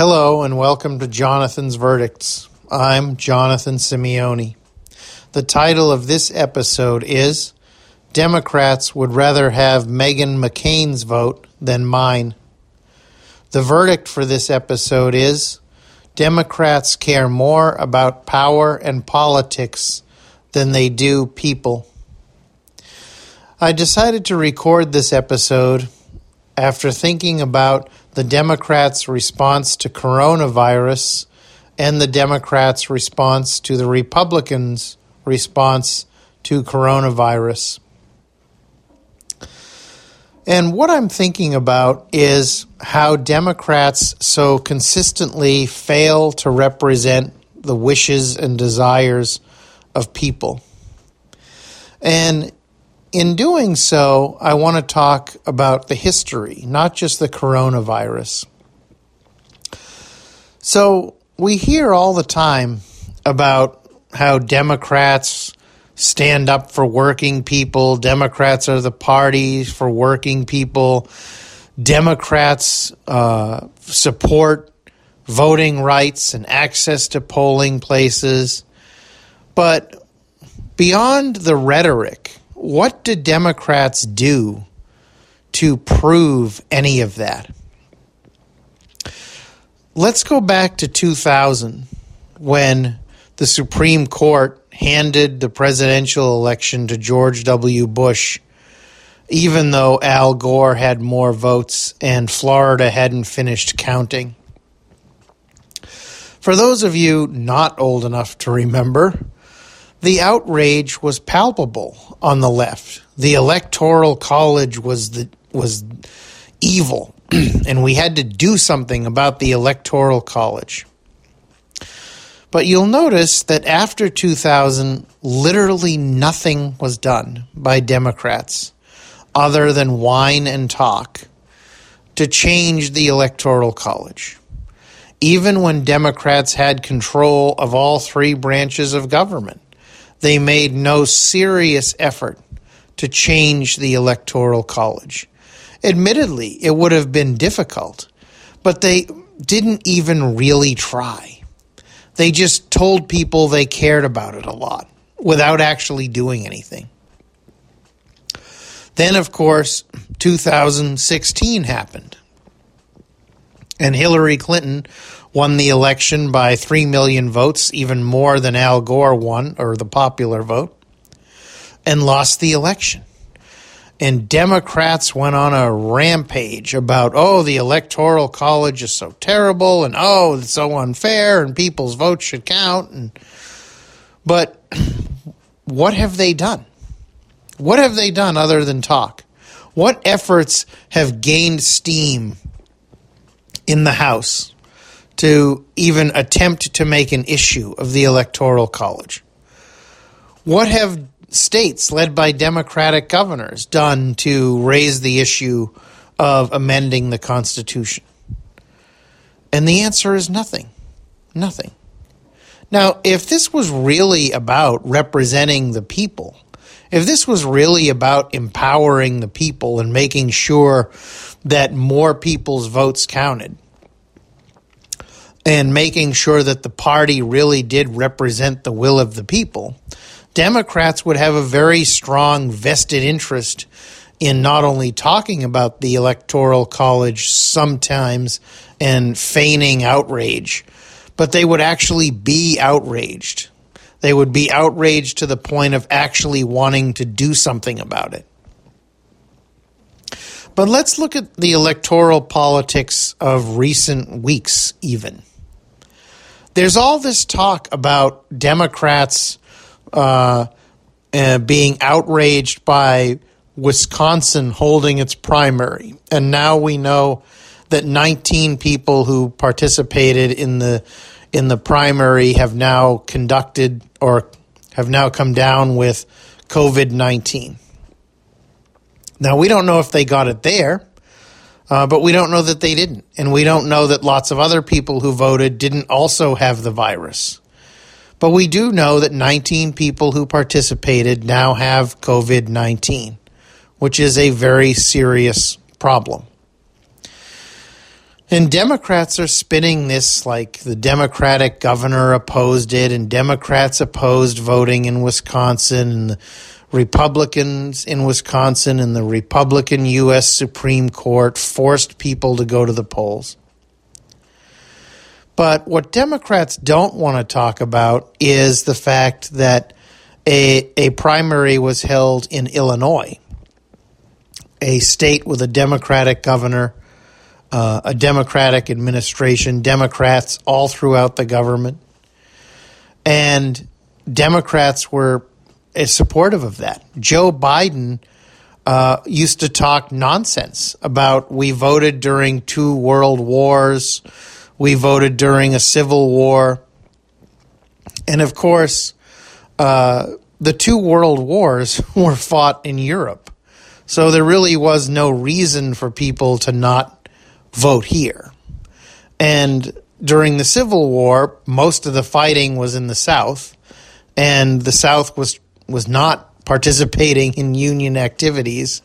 Hello and welcome to Jonathan's Verdicts. I'm Jonathan Simeone. The title of this episode is Democrats Would Rather Have Meghan McCain's Vote Than Mine. The verdict for this episode is Democrats care more about power and politics than they do people. I decided to record this episode after thinking about the Democrats' response to coronavirus and the Democrats' response to the Republicans' response to coronavirus. And what I'm thinking about is how Democrats so consistently fail to represent the wishes and desires of people. And in doing so, I want to talk about the history, not just the coronavirus. So, we hear all the time about how Democrats stand up for working people, Democrats are the party for working people, Democrats uh, support voting rights and access to polling places. But beyond the rhetoric, what did Democrats do to prove any of that? Let's go back to 2000 when the Supreme Court handed the presidential election to George W. Bush, even though Al Gore had more votes and Florida hadn't finished counting. For those of you not old enough to remember, the outrage was palpable on the left. The electoral college was the was evil, and we had to do something about the electoral college. But you'll notice that after 2000, literally nothing was done by Democrats other than whine and talk to change the electoral college. Even when Democrats had control of all three branches of government they made no serious effort to change the Electoral College. Admittedly, it would have been difficult, but they didn't even really try. They just told people they cared about it a lot without actually doing anything. Then, of course, 2016 happened. And Hillary Clinton won the election by 3 million votes, even more than Al Gore won, or the popular vote, and lost the election. And Democrats went on a rampage about, oh, the Electoral College is so terrible, and oh, it's so unfair, and people's votes should count. And, but what have they done? What have they done other than talk? What efforts have gained steam in the House to even attempt to make an issue of the Electoral College? What have states led by Democratic governors done to raise the issue of amending the Constitution? And the answer is nothing. Nothing. Now, if this was really about representing the people, if this was really about empowering the people and making sure that more people's votes counted, and making sure that the party really did represent the will of the people, Democrats would have a very strong vested interest in not only talking about the Electoral College sometimes and feigning outrage, but they would actually be outraged. They would be outraged to the point of actually wanting to do something about it. But let's look at the electoral politics of recent weeks, even there's all this talk about Democrats uh, uh, being outraged by Wisconsin holding its primary, and now we know that 19 people who participated in the in the primary have now conducted or have now come down with COVID 19. Now, we don't know if they got it there. Uh, but we don't know that they didn't. And we don't know that lots of other people who voted didn't also have the virus. But we do know that 19 people who participated now have COVID 19, which is a very serious problem. And Democrats are spinning this like the Democratic governor opposed it, and Democrats opposed voting in Wisconsin, and the Republicans in Wisconsin and the Republican U.S. Supreme Court forced people to go to the polls. But what Democrats don't want to talk about is the fact that a, a primary was held in Illinois, a state with a Democratic governor uh, a Democratic administration, Democrats all throughout the government. And Democrats were supportive of that. Joe Biden uh, used to talk nonsense about we voted during two world wars, we voted during a civil war. And of course, uh, the two world wars were fought in Europe. So there really was no reason for people to not vote here. And during the Civil War, most of the fighting was in the South, and the South was was not participating in Union activities.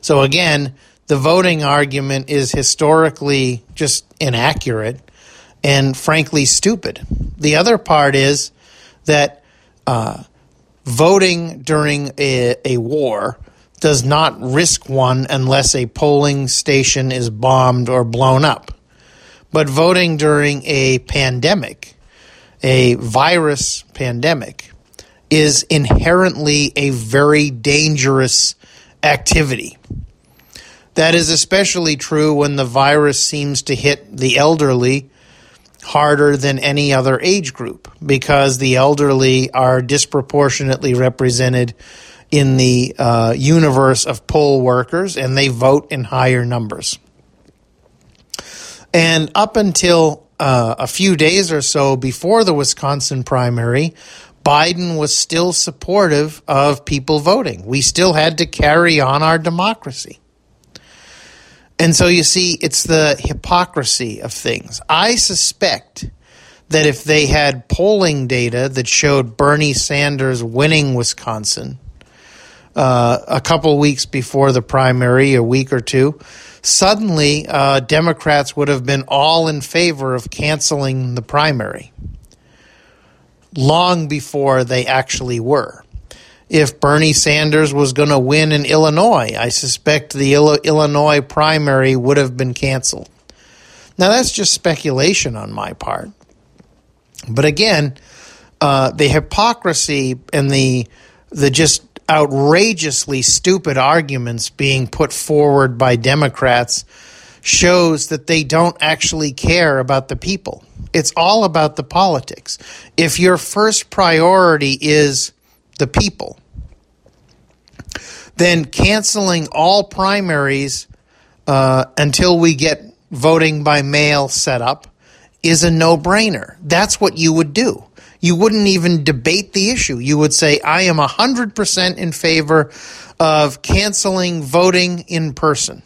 So again, the voting argument is historically just inaccurate and frankly stupid. The other part is that uh, voting during a, a war does not risk one unless a polling station is bombed or blown up. But voting during a pandemic, a virus pandemic, is inherently a very dangerous activity. That is especially true when the virus seems to hit the elderly harder than any other age group because the elderly are disproportionately represented in the uh, universe of poll workers, and they vote in higher numbers. And up until uh, a few days or so before the Wisconsin primary, Biden was still supportive of people voting. We still had to carry on our democracy. And so you see, it's the hypocrisy of things. I suspect that if they had polling data that showed Bernie Sanders winning Wisconsin, uh, a couple weeks before the primary, a week or two, suddenly uh, Democrats would have been all in favor of canceling the primary long before they actually were. If Bernie Sanders was going to win in Illinois, I suspect the Illinois primary would have been canceled. Now, that's just speculation on my part. But again, uh, the hypocrisy and the the just outrageously stupid arguments being put forward by Democrats shows that they don't actually care about the people. It's all about the politics. If your first priority is the people, then canceling all primaries uh, until we get voting by mail set up is a no brainer. That's what you would do you wouldn't even debate the issue. You would say, I am 100% in favor of canceling voting in person.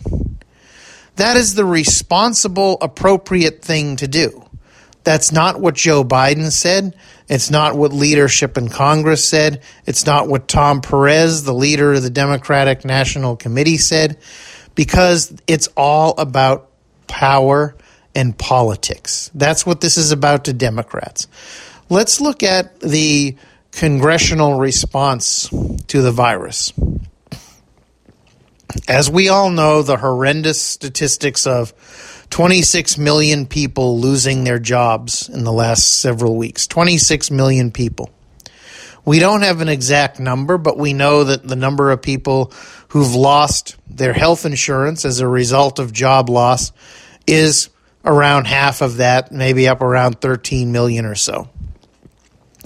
That is the responsible, appropriate thing to do. That's not what Joe Biden said. It's not what leadership in Congress said. It's not what Tom Perez, the leader of the Democratic National Committee, said, because it's all about power and politics. That's what this is about to Democrats. Let's look at the congressional response to the virus. As we all know, the horrendous statistics of 26 million people losing their jobs in the last several weeks. 26 million people. We don't have an exact number, but we know that the number of people who've lost their health insurance as a result of job loss is around half of that, maybe up around 13 million or so.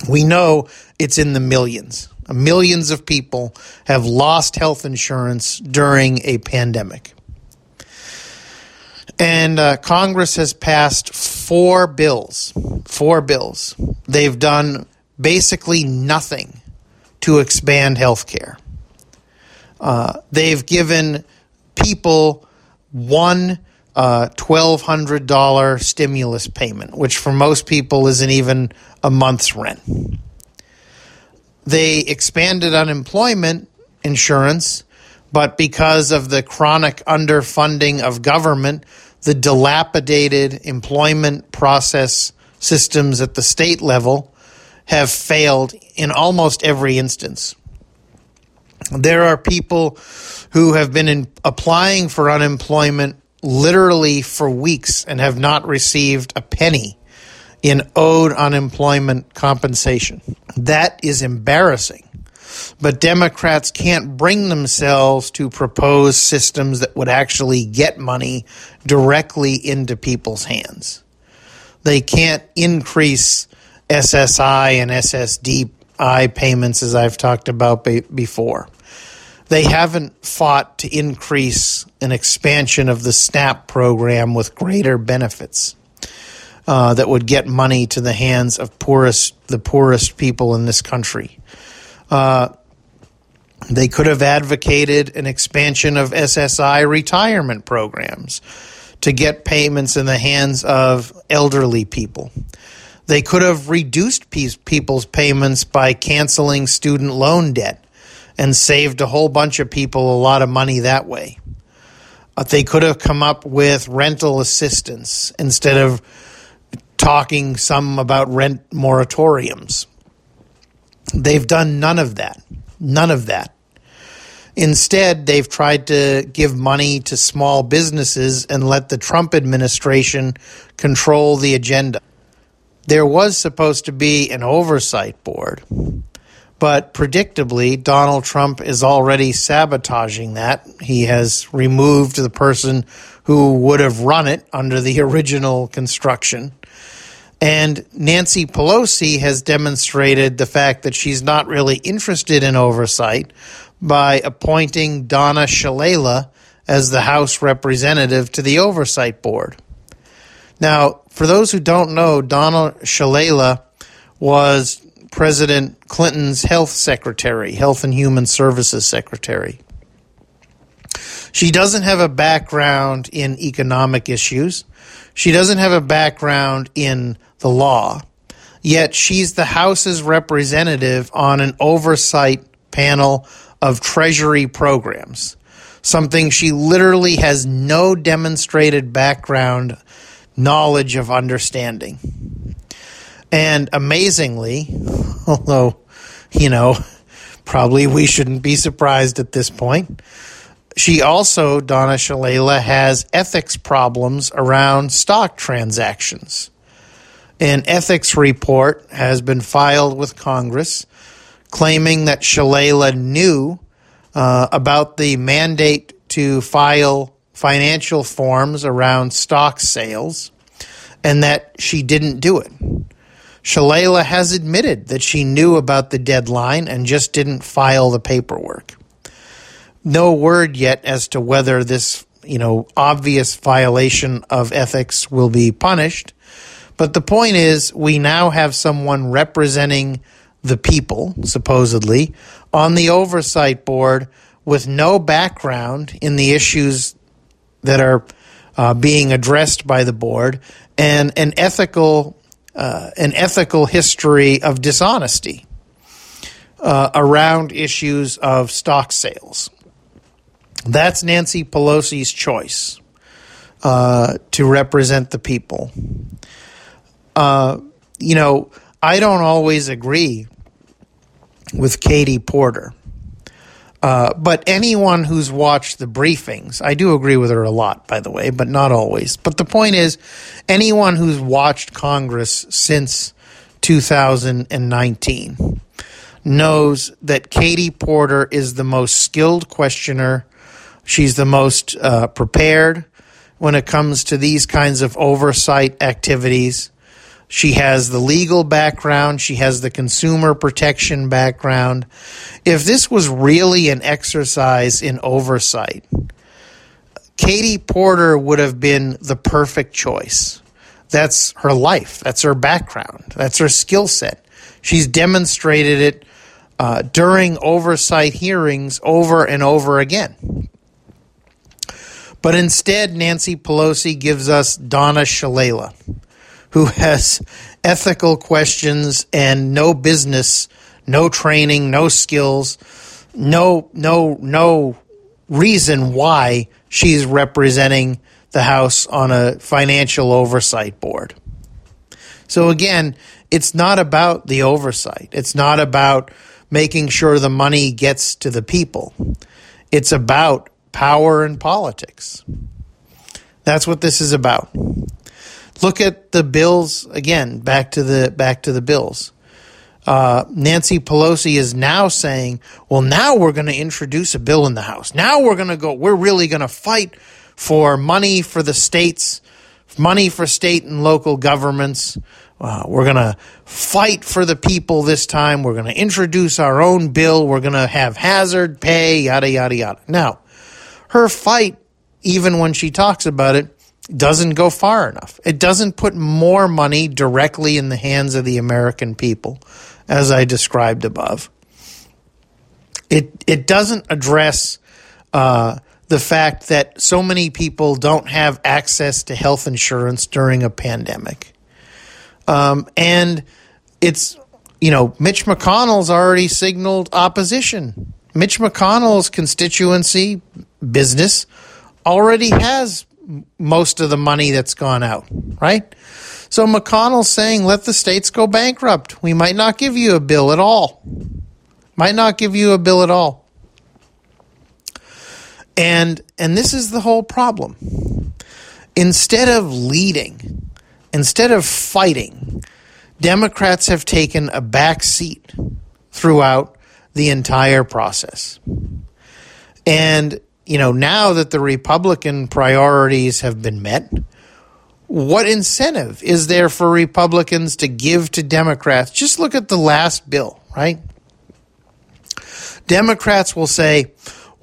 We know it's in the millions. Millions of people have lost health insurance during a pandemic. And uh, Congress has passed four bills. Four bills. They've done basically nothing to expand health care. Uh, they've given people one uh, $1,200 stimulus payment, which for most people isn't even a month's rent. They expanded unemployment insurance, but because of the chronic underfunding of government, the dilapidated employment process systems at the state level have failed in almost every instance. There are people who have been in, applying for unemployment literally for weeks and have not received a penny in owed unemployment compensation. That is embarrassing. But Democrats can't bring themselves to propose systems that would actually get money directly into people's hands. They can't increase SSI and SSDI payments, as I've talked about before. They haven't fought to increase an expansion of the SNAP program with greater benefits. Uh, that would get money to the hands of poorest the poorest people in this country. Uh, they could have advocated an expansion of SSI retirement programs to get payments in the hands of elderly people. They could have reduced people's payments by canceling student loan debt and saved a whole bunch of people a lot of money that way. Uh, they could have come up with rental assistance instead of talking some about rent moratoriums. They've done none of that. None of that. Instead, they've tried to give money to small businesses and let the Trump administration control the agenda. There was supposed to be an oversight board, but predictably, Donald Trump is already sabotaging that. He has removed the person who would have run it under the original construction. And Nancy Pelosi has demonstrated the fact that she's not really interested in oversight by appointing Donna Shalala as the House representative to the Oversight Board. Now, for those who don't know, Donna Shalala was President Clinton's health secretary, Health and Human Services secretary. She doesn't have a background in economic issues. She doesn't have a background in the law, yet she's the House's representative on an oversight panel of Treasury programs, something she literally has no demonstrated background knowledge of understanding. And amazingly, although, you know, probably we shouldn't be surprised at this point, she also, Donna Shalala, has ethics problems around stock transactions. An ethics report has been filed with Congress claiming that Shalala knew uh, about the mandate to file financial forms around stock sales and that she didn't do it. Shalala has admitted that she knew about the deadline and just didn't file the paperwork. No word yet as to whether this, you know, obvious violation of ethics will be punished, but the point is, we now have someone representing the people, supposedly, on the oversight board with no background in the issues that are uh, being addressed by the board and an ethical uh, an ethical history of dishonesty uh, around issues of stock sales. That's Nancy Pelosi's choice uh, to represent the people uh, you know, I don't always agree with Katie Porter. Uh, but anyone who's watched the briefings, I do agree with her a lot, by the way, but not always. But the point is, anyone who's watched Congress since 2019 knows that Katie Porter is the most skilled questioner. She's the most uh, prepared when it comes to these kinds of oversight activities. She has the legal background. She has the consumer protection background. If this was really an exercise in oversight, Katie Porter would have been the perfect choice. That's her life. That's her background. That's her skill set. She's demonstrated it uh, during oversight hearings over and over again. But instead, Nancy Pelosi gives us Donna Shalala who has ethical questions and no business, no training, no skills, no no no reason why she's representing the House on a financial oversight board. So again, it's not about the oversight. It's not about making sure the money gets to the people. It's about power and politics. That's what this is about. Look at the bills again. Back to the back to the bills. Uh, Nancy Pelosi is now saying, "Well, now we're going to introduce a bill in the House. Now we're going to go. We're really going to fight for money for the states, money for state and local governments. Uh, we're going to fight for the people this time. We're going to introduce our own bill. We're going to have hazard pay, yada, yada, yada. Now, her fight, even when she talks about it, doesn't go far enough. It doesn't put more money directly in the hands of the American people, as I described above. It, it doesn't address uh, the fact that so many people don't have access to health insurance during a pandemic. Um, and it's, you know, Mitch McConnell's already signaled opposition. Mitch McConnell's constituency business already has most of the money that's gone out, right? So McConnell's saying, let the states go bankrupt. We might not give you a bill at all. Might not give you a bill at all. And and this is the whole problem. Instead of leading, Instead of fighting, Democrats have taken a back seat throughout the entire process. And, you know, now that the Republican priorities have been met, what incentive is there for Republicans to give to Democrats? Just look at the last bill, right? Democrats will say,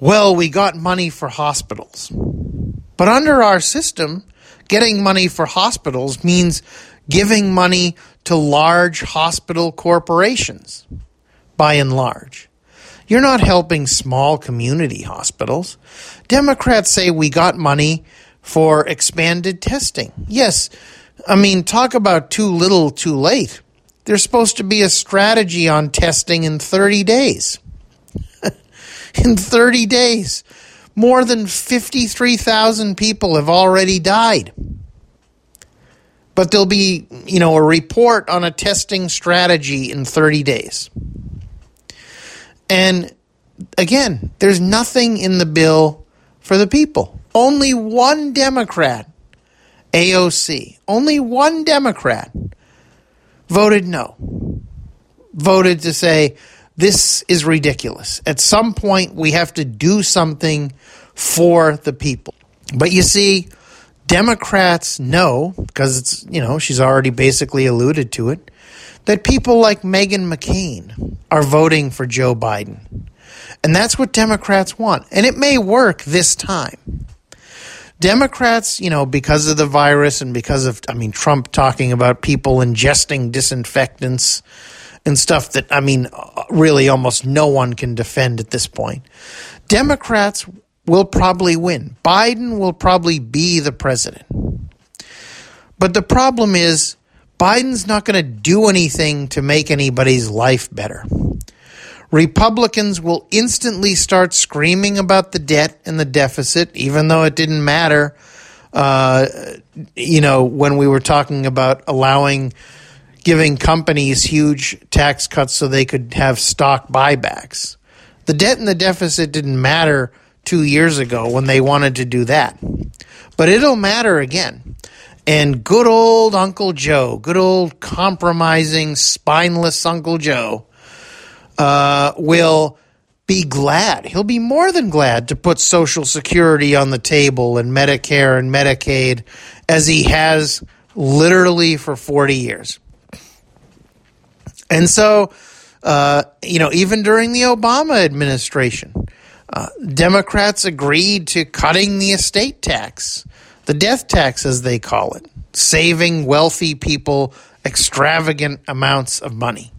well, we got money for hospitals. But under our system, getting money for hospitals means giving money to large hospital corporations, by and large. You're not helping small community hospitals. Democrats say we got money for expanded testing. Yes, I mean, talk about too little, too late. There's supposed to be a strategy on testing in 30 days. in 30 days. More than 53,000 people have already died. But there'll be, you know, a report on a testing strategy in 30 days. And again, there's nothing in the bill for the people. Only one Democrat, AOC, only one Democrat voted no. Voted to say, this is ridiculous. At some point, we have to do something for the people. But you see, Democrats know, because it's, you know, she's already basically alluded to it, that people like Meghan McCain are voting for Joe Biden. And that's what Democrats want. And it may work this time. Democrats, you know, because of the virus and because of, I mean, Trump talking about people ingesting disinfectants and stuff that, I mean, really almost no one can defend at this point. Democrats will probably win. Biden will probably be the president. But the problem is, Biden's not going to do anything to make anybody's life better. Republicans will instantly start screaming about the debt and the deficit, even though it didn't matter, uh, you know, when we were talking about allowing giving companies huge tax cuts so they could have stock buybacks. The debt and the deficit didn't matter two years ago when they wanted to do that. But it'll matter again. And good old Uncle Joe, good old compromising, spineless Uncle Joe, uh, will be glad. He'll be more than glad to put Social Security on the table and Medicare and Medicaid as he has literally for 40 years. And so, uh, you know, even during the Obama administration, uh, Democrats agreed to cutting the estate tax, the death tax, as they call it, saving wealthy people extravagant amounts of money.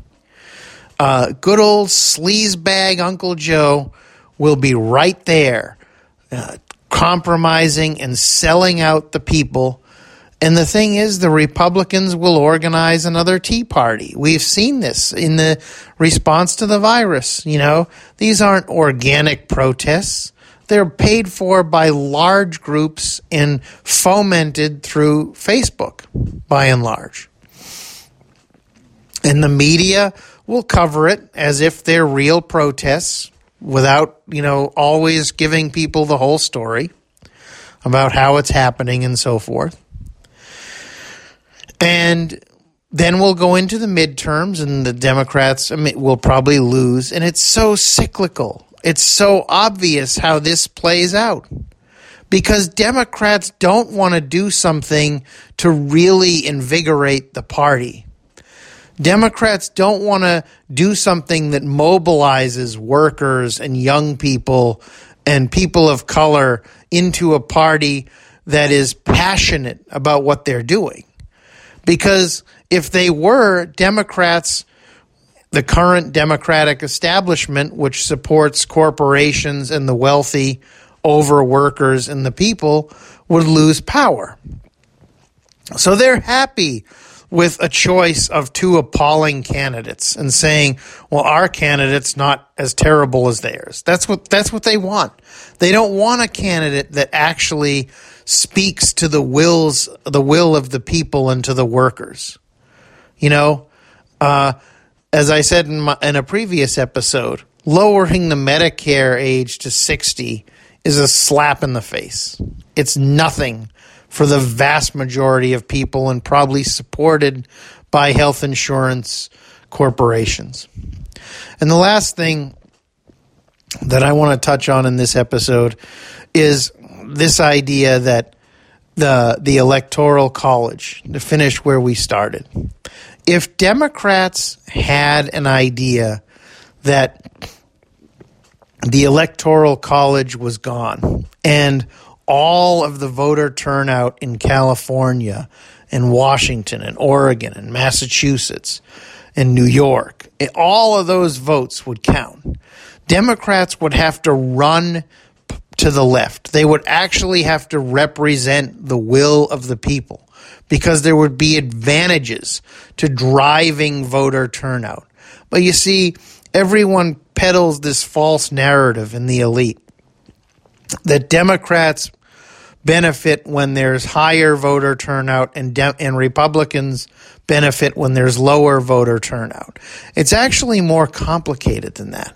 Uh, good old sleazebag Uncle Joe will be right there, uh, compromising and selling out the people and the thing is, the Republicans will organize another Tea Party. We've seen this in the response to the virus. You know, these aren't organic protests. they're paid for by large groups and fomented through Facebook, by and large. And the media will cover it as if they're real protests without, you know, always giving people the whole story about how it's happening and so forth. And then we'll go into the midterms, and the Democrats will probably lose. And it's so cyclical. It's so obvious how this plays out. Because Democrats don't want to do something to really invigorate the party. Democrats don't want to do something that mobilizes workers and young people and people of color into a party that is passionate about what they're doing. Because if they were, Democrats, the current Democratic establishment, which supports corporations and the wealthy over workers and the people, would lose power. So they're happy with a choice of two appalling candidates and saying, "Well, our candidate's not as terrible as theirs." That's what that's what they want. They don't want a candidate that actually speaks to the wills the will of the people and to the workers. You know, uh, as I said in, my, in a previous episode, lowering the Medicare age to 60 is a slap in the face. It's nothing for the vast majority of people and probably supported by health insurance corporations. And the last thing that I want to touch on in this episode is this idea that the the electoral college to finish where we started. If Democrats had an idea that the electoral college was gone and all of the voter turnout in California and Washington and Oregon and Massachusetts and New York, all of those votes would count. Democrats would have to run to the left. They would actually have to represent the will of the people because there would be advantages to driving voter turnout. But you see, everyone peddles this false narrative in the elite that Democrats benefit when there's higher voter turnout and de- and Republicans benefit when there's lower voter turnout. It's actually more complicated than that.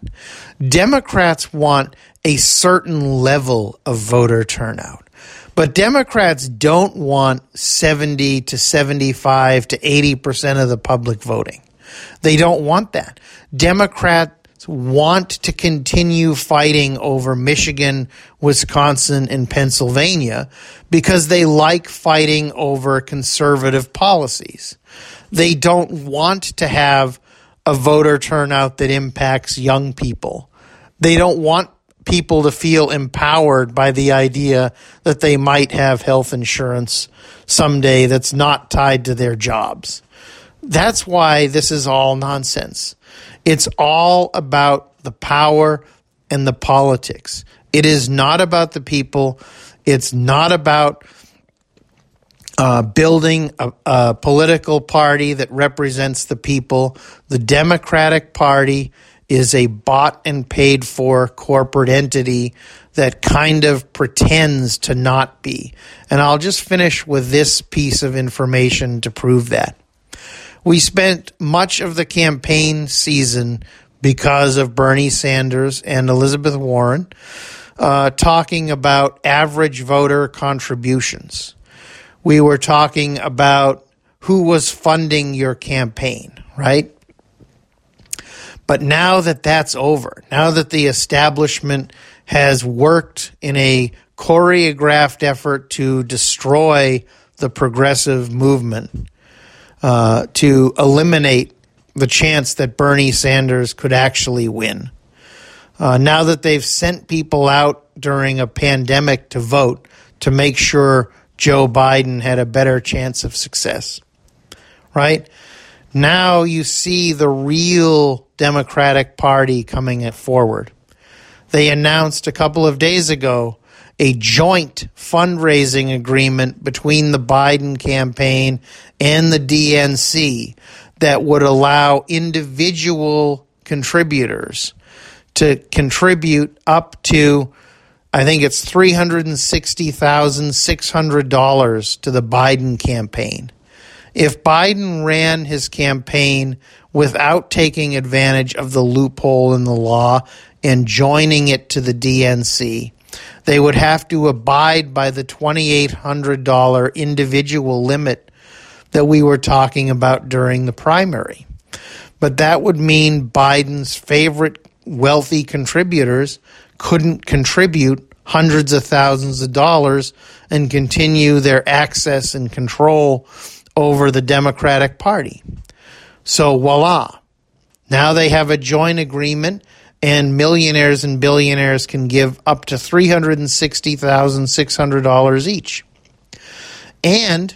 Democrats want a certain level of voter turnout. But Democrats don't want 70 to 75 to 80% of the public voting. They don't want that. Democrats want to continue fighting over Michigan, Wisconsin, and Pennsylvania because they like fighting over conservative policies. They don't want to have a voter turnout that impacts young people. They don't want people to feel empowered by the idea that they might have health insurance someday that's not tied to their jobs. That's why this is all nonsense. It's all about the power and the politics. It is not about the people. It's not about uh, building a, a political party that represents the people. The Democratic Party is a bought and paid for corporate entity that kind of pretends to not be. And I'll just finish with this piece of information to prove that. We spent much of the campaign season because of Bernie Sanders and Elizabeth Warren uh, talking about average voter contributions. We were talking about who was funding your campaign, right? But now that that's over, now that the establishment has worked in a choreographed effort to destroy the progressive movement, uh, to eliminate the chance that Bernie Sanders could actually win. Uh, now that they've sent people out during a pandemic to vote to make sure Joe Biden had a better chance of success, right? Now you see the real Democratic Party coming forward. They announced a couple of days ago a joint fundraising agreement between the Biden campaign and the DNC that would allow individual contributors to contribute up to I think it's $360,600 to the Biden campaign. If Biden ran his campaign without taking advantage of the loophole in the law and joining it to the DNC, they would have to abide by the $2,800 individual limit that we were talking about during the primary. But that would mean Biden's favorite wealthy contributors couldn't contribute hundreds of thousands of dollars and continue their access and control over the Democratic Party. So, voila. Now they have a joint agreement, and millionaires and billionaires can give up to $360,600 each. And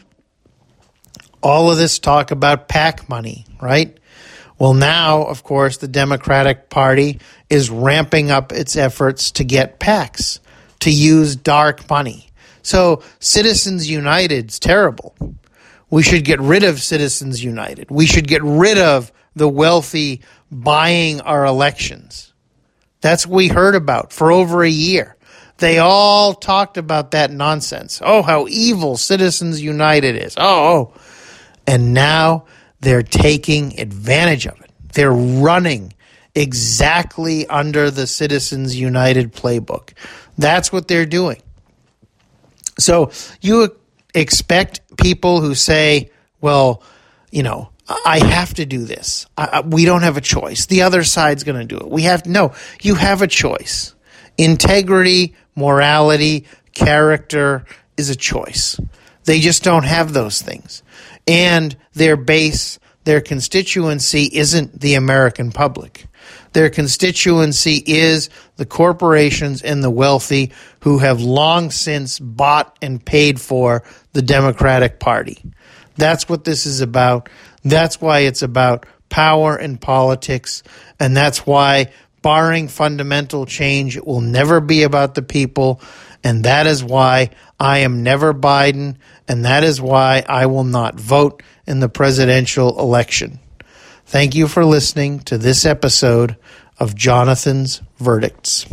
all of this talk about PAC money, right? Well, now, of course, the Democratic Party is ramping up its efforts to get PACs, to use dark money. So, Citizens United's terrible. We should get rid of Citizens United. We should get rid of the wealthy buying our elections. That's what we heard about for over a year. They all talked about that nonsense. Oh, how evil Citizens United is. Oh, oh. And now they're taking advantage of it. They're running exactly under the Citizens United playbook. That's what they're doing. So you expect people who say, well, you know, I have to do this. I, we don't have a choice. The other side's going to do it. We have no. You have a choice. Integrity, morality, character is a choice. They just don't have those things. And their base, their constituency isn't the American public. Their constituency is the corporations and the wealthy who have long since bought and paid for the Democratic Party. That's what this is about. That's why it's about power and politics. And that's why, barring fundamental change, it will never be about the people. And that is why I am never Biden. And that is why I will not vote in the presidential election. Thank you for listening to this episode of Jonathan's Verdicts.